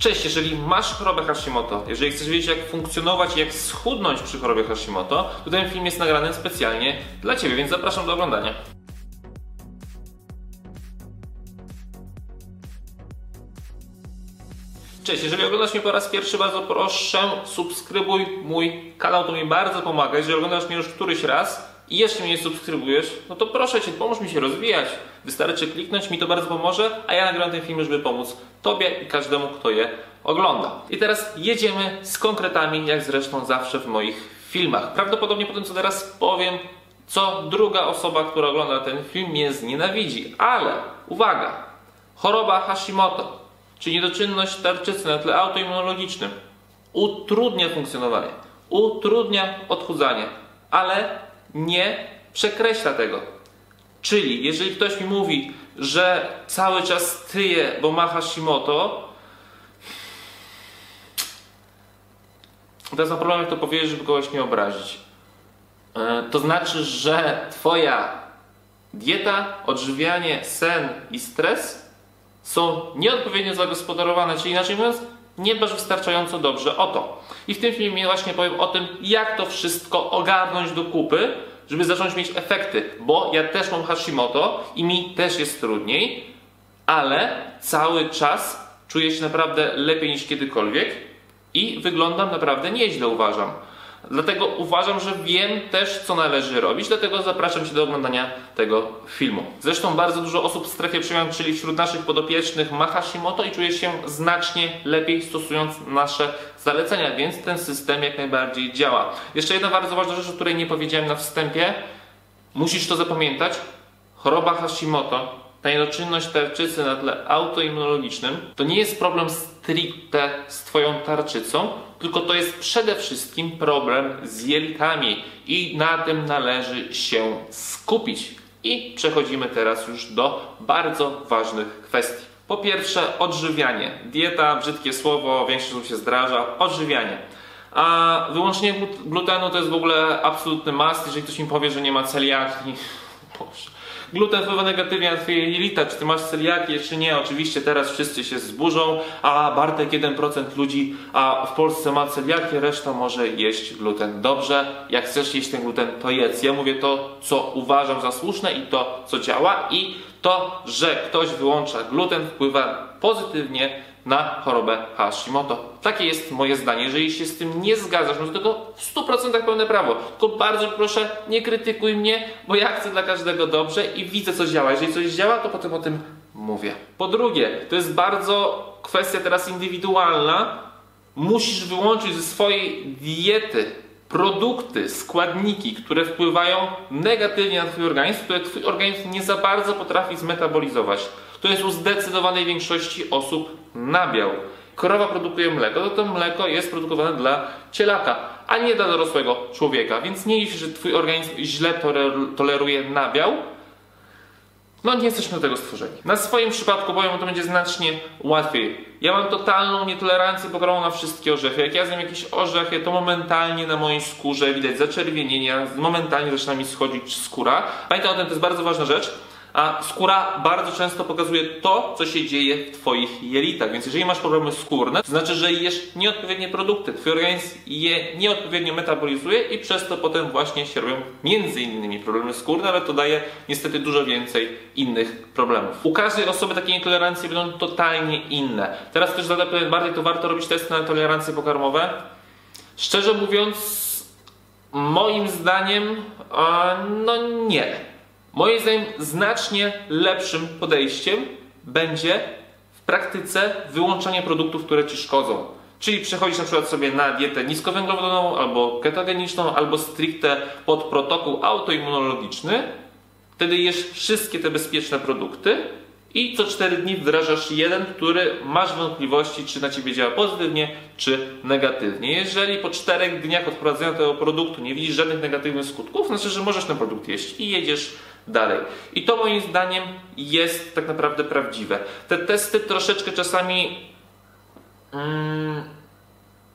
Cześć, jeżeli masz chorobę Hashimoto, jeżeli chcesz wiedzieć jak funkcjonować i jak schudnąć przy chorobie Hashimoto, to ten film jest nagrany specjalnie dla Ciebie, więc zapraszam do oglądania. Cześć, jeżeli oglądasz mnie po raz pierwszy, bardzo proszę subskrybuj mój kanał, to mi bardzo pomaga. Jeżeli oglądasz mnie już któryś raz i jeszcze mnie nie subskrybujesz, no to proszę Cię, pomóż mi się rozwijać. Wystarczy kliknąć, mi to bardzo pomoże, a ja nagram ten film, żeby pomóc Tobie i każdemu, kto je ogląda. I teraz jedziemy z konkretami, jak zresztą zawsze w moich filmach. Prawdopodobnie po tym, co teraz powiem, co druga osoba, która ogląda ten film, mnie znienawidzi. Ale uwaga! Choroba Hashimoto, czyli niedoczynność tarczycy na tle autoimmunologicznym, utrudnia funkcjonowanie, utrudnia odchudzanie, ale nie przekreśla tego. Czyli jeżeli ktoś mi mówi, że cały czas tyje, bo ma Hashimoto, teraz mam problem, jak to powiedzieć, żeby kogoś nie obrazić. E, To znaczy, że Twoja dieta, odżywianie, sen i stres są nieodpowiednio zagospodarowane, czyli inaczej mówiąc, nie dbasz wystarczająco dobrze o to. I w tym filmie właśnie powiem o tym, jak to wszystko ogarnąć do kupy, żeby zacząć mieć efekty, bo ja też mam Hashimoto i mi też jest trudniej, ale cały czas czuję się naprawdę lepiej niż kiedykolwiek i wyglądam naprawdę nieźle, uważam. Dlatego uważam, że wiem też, co należy robić, dlatego zapraszam Cię do oglądania tego filmu. Zresztą bardzo dużo osób w strefie przemian, czyli wśród naszych podopiecznych ma Hashimoto i czuje się znacznie lepiej stosując nasze zalecenia, więc ten system jak najbardziej działa. Jeszcze jedna bardzo ważna rzecz, o której nie powiedziałem na wstępie. Musisz to zapamiętać. Choroba Hashimoto, ta niedoczynność tarczycy na tle autoimmunologicznym, to nie jest problem stricte z Twoją tarczycą, tylko to jest przede wszystkim problem z jelitami i na tym należy się skupić. I przechodzimy teraz już do bardzo ważnych kwestii. Po pierwsze, odżywianie. Dieta, brzydkie słowo, większość osób się zdraża. Odżywianie. A wyłączenie glut- glutenu to jest w ogóle absolutny must. Jeżeli ktoś mi powie, że nie ma celiaki, Boże. Gluten wpływa negatywnie na twoje jelita. Czy ty masz celiakię, czy nie? Oczywiście teraz wszyscy się zburzą, a Bartek 1% ludzi a w Polsce ma celiakię, reszta może jeść gluten. Dobrze, jak chcesz jeść ten gluten, to jedz. Ja mówię to, co uważam za słuszne i to, co działa i to, że ktoś wyłącza gluten wpływa pozytywnie na chorobę Hashimoto. Takie jest moje zdanie. Jeżeli się z tym nie zgadzasz, no to tego w 100% pełne prawo. Tylko bardzo proszę, nie krytykuj mnie, bo ja chcę dla każdego dobrze i widzę, co działa. Jeżeli coś działa, to potem o tym mówię. Po drugie, to jest bardzo kwestia teraz indywidualna. Musisz wyłączyć ze swojej diety produkty, składniki, które wpływają negatywnie na Twój organizm, które Twój organizm nie za bardzo potrafi zmetabolizować. To jest u zdecydowanej większości osób nabiał. Krowa produkuje mleko, to to mleko jest produkowane dla cielaka, a nie dla dorosłego człowieka. Więc nie liczy, że Twój organizm źle toleruje nabiał, no nie jesteśmy do tego stworzeni. Na swoim przypadku powiem, to będzie znacznie łatwiej. Ja mam totalną nietolerancję pokarmową na wszystkie orzechy. Jak ja zjem jakieś orzechy, to momentalnie na mojej skórze widać zaczerwienienia, momentalnie zaczyna mi schodzić skóra. Pamiętaj o tym, to jest bardzo ważna rzecz. A skóra bardzo często pokazuje to, co się dzieje w Twoich jelitach. Więc jeżeli masz problemy skórne, to znaczy, że jesz nieodpowiednie produkty. Twój organizm je nieodpowiednio metabolizuje i przez to potem właśnie się robią między innymi problemy skórne, ale to daje niestety dużo więcej innych problemów. U każdej osoby takie nietolerancje będą totalnie inne. Teraz też zadam pewien bardziej, to warto robić testy na tolerancje pokarmowe. Szczerze mówiąc, moim zdaniem, no nie. Moim zdaniem znacznie lepszym podejściem będzie w praktyce wyłączanie produktów, które ci szkodzą. Czyli przechodzisz na przykład sobie na dietę niskowęglowodanową albo ketogeniczną, albo stricte pod protokół autoimmunologiczny. Wtedy jesz wszystkie te bezpieczne produkty i co 4 dni wdrażasz jeden, który masz wątpliwości, czy na ciebie działa pozytywnie, czy negatywnie. Jeżeli po 4 dniach od wprowadzenia tego produktu nie widzisz żadnych negatywnych skutków, znaczy, że możesz ten produkt jeść i jedziesz dalej. I to moim zdaniem jest tak naprawdę prawdziwe. Te testy troszeczkę czasami mm,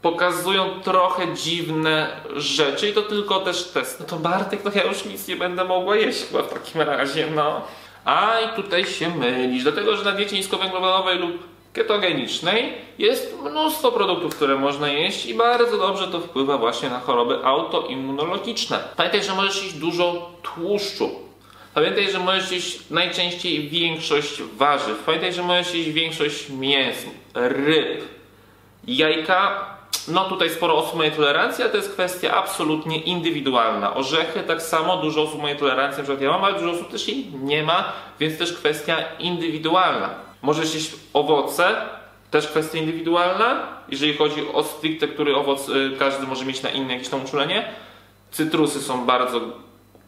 pokazują trochę dziwne rzeczy i to tylko też test. No to Bartek, no ja już nic nie będę mogła jeść chyba w takim razie, no. A i tutaj się mylisz, dlatego że na diecie niskowęglowodanowej lub ketogenicznej jest mnóstwo produktów, które można jeść i bardzo dobrze to wpływa właśnie na choroby autoimmunologiczne. Pamiętaj, że możesz jeść dużo tłuszczu. Pamiętaj, że możesz jeść najczęściej większość warzyw. Pamiętaj, że możesz jeść większość mięs, ryb, jajka. No tutaj sporo osób ma tolerancję, ale to jest kwestia absolutnie indywidualna. Orzechy tak samo, dużo osób ma tolerancję, na przykład ja mam, ale dużo osób też jej nie ma, więc też kwestia indywidualna. Możesz jeść owoce, też kwestia indywidualna. Jeżeli chodzi o stricte, który owoc y, każdy może mieć na inne jakieś tam uczulenie. Cytrusy są bardzo,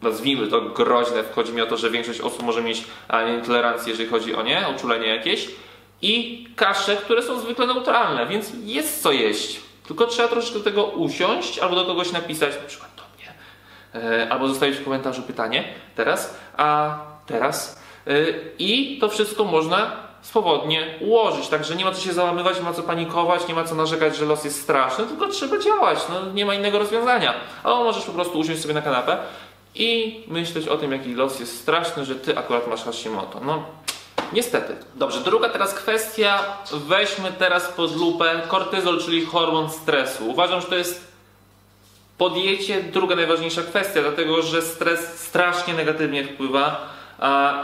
nazwijmy to, groźne. Wchodzi mi o to, że większość osób może mieć nietolerancję, jeżeli chodzi o nie, uczulenie jakieś. I kasze, które są zwykle neutralne, więc jest co jeść. Tylko trzeba troszeczkę do tego usiąść albo do kogoś napisać, na przykład do mnie, e, albo zostawić w komentarzu pytanie teraz, a teraz. E, I to wszystko można swobodnie ułożyć. Także nie ma co się załamywać, nie ma co panikować, nie ma co narzekać, że los jest straszny, tylko trzeba działać. No, nie ma innego rozwiązania. Albo możesz po prostu usiąść sobie na kanapę i myśleć o tym, jaki los jest straszny, że ty akurat masz Hashimoto. No, niestety. Dobrze, druga teraz kwestia. Weźmy teraz pod lupę kortyzol, czyli hormon stresu. Uważam, że to jest po diecie druga najważniejsza kwestia, dlatego że stres strasznie negatywnie wpływa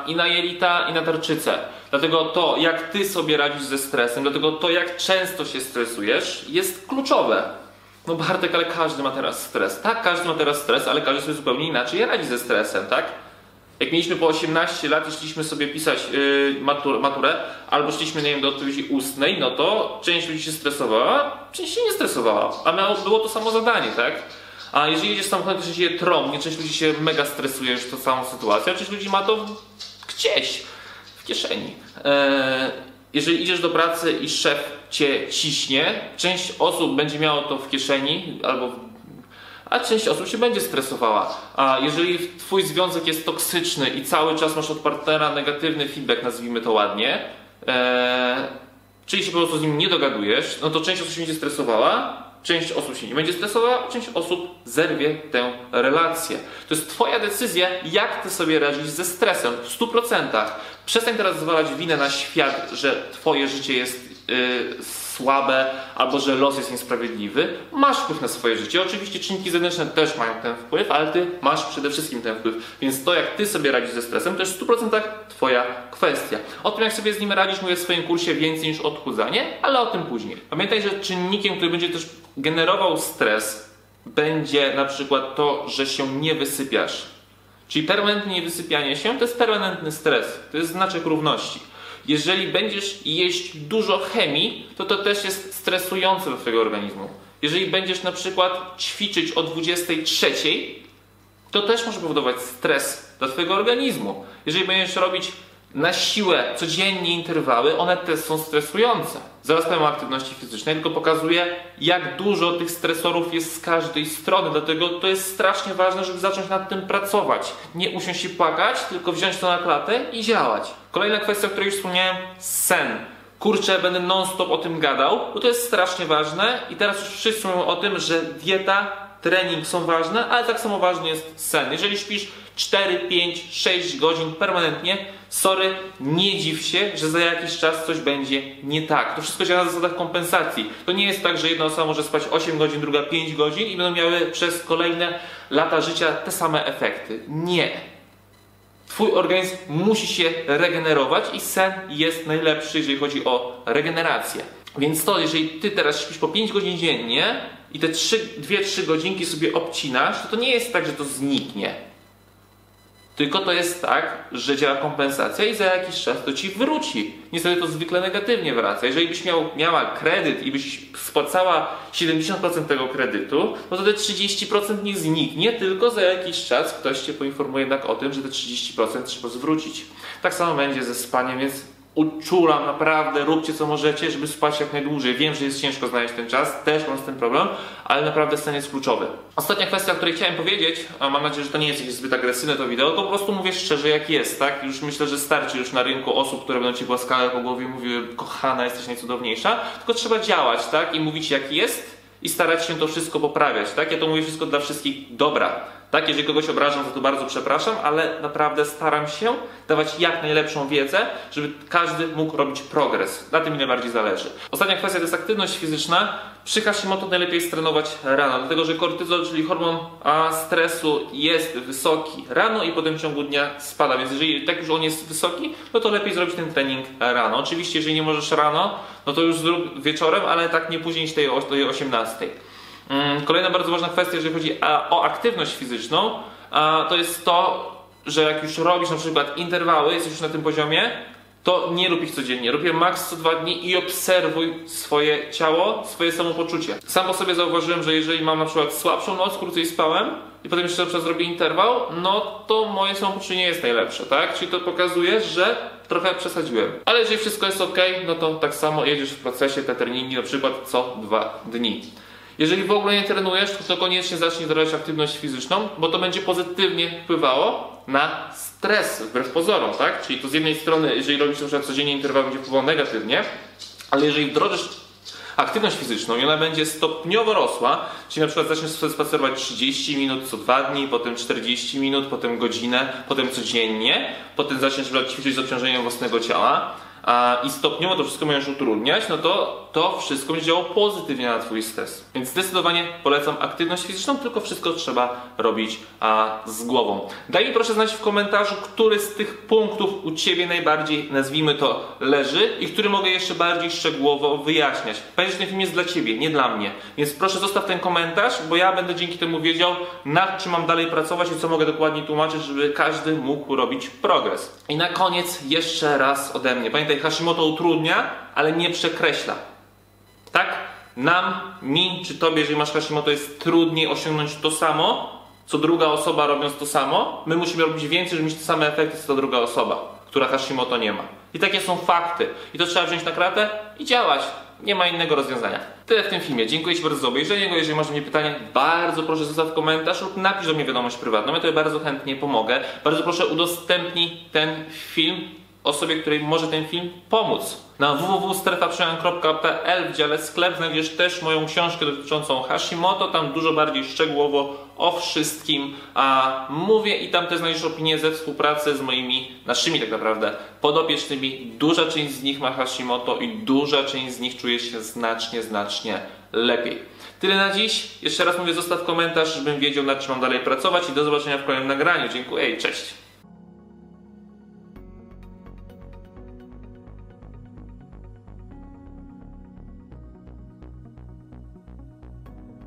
i na jelita, i na tarczycę. Dlatego to, jak ty sobie radzisz ze stresem, dlatego to, jak często się stresujesz, jest kluczowe. No Bartek, ale każdy ma teraz stres. Tak, każdy ma teraz stres, ale każdy sobie zupełnie inaczej radzi ze stresem, tak? Jak mieliśmy po 18 lat i szliśmy sobie pisać yy, matur, maturę, albo szliśmy, nie wiem, do odpowiedzi ustnej, no to część ludzi się stresowała, część się nie stresowała. A miało, było to samo zadanie, tak? A jeżeli jedziesz samochodem, to się dzieje trąbnie, część ludzi się mega stresuje już tą samą sytuację, a część ludzi ma to gdzieś, w kieszeni. Eee, jeżeli idziesz do pracy i szef cię ciśnie, część osób będzie miało to w kieszeni albo a część osób się będzie stresowała. A jeżeli twój związek jest toksyczny i cały czas masz od partnera negatywny feedback, nazwijmy to ładnie, e, czyli się po prostu z nim nie dogadujesz, no to część osób się będzie stresowała, Część osób się nie będzie stresowała, część osób zerwie tę relację. To jest Twoja decyzja, jak Ty sobie radzisz ze stresem w 100%. Przestań teraz zwalać winę na świat, że Twoje życie jest yy, słabe albo że los jest niesprawiedliwy. Masz wpływ na swoje życie. Oczywiście czynniki zewnętrzne też mają ten wpływ, ale Ty masz przede wszystkim ten wpływ. Więc to, jak Ty sobie radzisz ze stresem, to jest w 100% Twoja kwestia. O tym, jak sobie z nim radzić, mówię w swoim kursie więcej niż odchudzanie, ale o tym później. Pamiętaj, że czynnikiem, który będzie też generował stres, będzie na przykład to, że się nie wysypiasz. Czyli permanentnie wysypianie się to jest permanentny stres, to jest znaczek równości. Jeżeli będziesz jeść dużo chemii, to to też jest stresujące dla Twojego organizmu. Jeżeli będziesz na przykład ćwiczyć o 23, to też może powodować stres dla Twojego organizmu. Jeżeli będziesz robić na siłę codziennie interwały, one też są stresujące. Zaraz powiem o aktywności fizycznej, tylko pokazuję, jak dużo tych stresorów jest z każdej strony. Dlatego to jest strasznie ważne, żeby zacząć nad tym pracować. Nie usiąść i płakać, tylko wziąć to na klatę i działać. Kolejna kwestia, o której już wspomniałem, sen. Kurczę, będę non-stop o tym gadał, bo to jest strasznie ważne i teraz już wszyscy mówią o tym, że dieta, trening są ważne, ale tak samo ważny jest sen. Jeżeli śpisz 4, 5, 6 godzin permanentnie, sorry, nie dziw się, że za jakiś czas coś będzie nie tak. To wszystko działa na zasadach kompensacji. To nie jest tak, że jedna osoba może spać 8 godzin, druga 5 godzin i będą miały przez kolejne lata życia te same efekty. Nie. Twój organizm musi się regenerować i sen jest najlepszy, jeżeli chodzi o regenerację. Więc to, jeżeli ty teraz śpisz po 5 godzin dziennie i te 2-3 godzinki sobie obcinasz, to to nie jest tak, że to zniknie. Tylko to jest tak, że działa kompensacja i za jakiś czas to ci wróci. Niestety to zwykle negatywnie wraca. Jeżeli byś miał, miała kredyt i byś spłacała 70% tego kredytu, no to te 30% nie zniknie, tylko za jakiś czas ktoś cię poinformuje jednak o tym, że te 30% trzeba zwrócić. Tak samo będzie ze spaniem, więc uczulam, naprawdę róbcie co możecie, żeby spać jak najdłużej. Wiem, że jest ciężko znaleźć ten czas, też mam z tym problem, ale naprawdę stan jest kluczowy. Ostatnia kwestia, o której chciałem powiedzieć, a mam nadzieję, że to nie jest jakieś zbyt agresywne to wideo, to po prostu mówię szczerze jak jest, tak? Już myślę, że starczy już na rynku osób, które będą ci głaskały po głowie i mówiły, kochana, jesteś najcudowniejsza, tylko trzeba działać, tak? I mówić jak jest i starać się to wszystko poprawiać. Tak? Ja to mówię wszystko dla wszystkich dobra. Tak, jeżeli kogoś obrażam, to, to bardzo przepraszam, ale naprawdę staram się dawać jak najlepszą wiedzę, żeby każdy mógł robić progres. Na tym mi najbardziej zależy. Ostatnia kwestia to jest aktywność fizyczna. Przy Hashimoto najlepiej jest trenować rano, dlatego że kortyzol, czyli hormon stresu jest wysoki rano i potem w ciągu dnia spada, więc jeżeli tak już on jest wysoki, no to lepiej zrobić ten trening rano. Oczywiście, jeżeli nie możesz rano, no to już zrób wieczorem, ale tak nie później niż tej, tej 18. Mm, kolejna bardzo ważna kwestia, jeżeli chodzi o aktywność fizyczną, to jest to, że jak już robisz na przykład interwały, jesteś już na tym poziomie, to nie rób ich codziennie. Je maks co dwa dni i obserwuj swoje ciało, swoje samopoczucie. Sam po sobie zauważyłem, że jeżeli mam na przykład słabszą noc, krócej spałem i potem jeszcze na przykład zrobię interwał, no to moje samopoczucie nie jest najlepsze, tak? Czyli to pokazuje, że trochę przesadziłem. Ale jeżeli wszystko jest ok, no to tak samo jedziesz w procesie te treningi na przykład co dwa dni. Jeżeli w ogóle nie trenujesz, to koniecznie zacznij zrobić aktywność fizyczną, bo to będzie pozytywnie wpływało na stres, wbrew pozorom, tak? Czyli to z jednej strony, jeżeli robisz na codziennie interwał, będzie wpływało negatywnie, ale jeżeli wdrożysz aktywność fizyczną i ona będzie stopniowo rosła, czyli na przykład zaczniesz sobie spacerować 30 minut co dwa dni, potem 40 minut, potem godzinę, potem codziennie, potem zaczniesz ćwiczyć z obciążeniem własnego ciała, i stopniowo to wszystko będziesz utrudniać, no to to wszystko będzie działało pozytywnie na Twój stres. Więc zdecydowanie polecam aktywność fizyczną, tylko wszystko trzeba robić a, z głową. Daj mi proszę znać w komentarzu, który z tych punktów u Ciebie najbardziej, nazwijmy to, leży i który mogę jeszcze bardziej szczegółowo wyjaśniać. Pamiętaj, że ten film jest dla Ciebie, nie dla mnie. Więc proszę zostaw ten komentarz, bo ja będę dzięki temu wiedział, nad czym mam dalej pracować i co mogę dokładnie tłumaczyć, żeby każdy mógł robić progres. I na koniec jeszcze raz ode mnie. Pamiętaj, Hashimoto utrudnia, ale nie przekreśla. Tak? Nam, mi czy tobie, jeżeli masz Hashimoto, jest trudniej osiągnąć to samo, co druga osoba robiąc to samo. My musimy robić więcej, żeby mieć te same efekty, co ta druga osoba, która Hashimoto nie ma. I takie są fakty. I to trzeba wziąć na kratę i działać. Nie ma innego rozwiązania. Tyle w tym filmie. Dziękuję Ci bardzo za obejrzenie go. Jeżeli masz mnie pytania, bardzo proszę zostaw komentarz lub napisz do mnie wiadomość prywatną. Ja to bardzo chętnie pomogę. Bardzo proszę udostępnij ten film osobie, której może ten film pomóc. Na www.strefaprzemian.pl w dziale sklep znajdziesz też moją książkę dotyczącą Hashimoto, tam dużo bardziej szczegółowo o wszystkim a mówię i tam też znajdziesz opinie ze współpracy z moimi, naszymi tak naprawdę, podopiecznymi. Duża część z nich ma Hashimoto i duża część z nich czuje się znacznie, znacznie lepiej. Tyle na dziś. Jeszcze raz mówię, zostaw komentarz, żebym wiedział nad czym mam dalej pracować i do zobaczenia w kolejnym nagraniu. Dziękuję i cześć.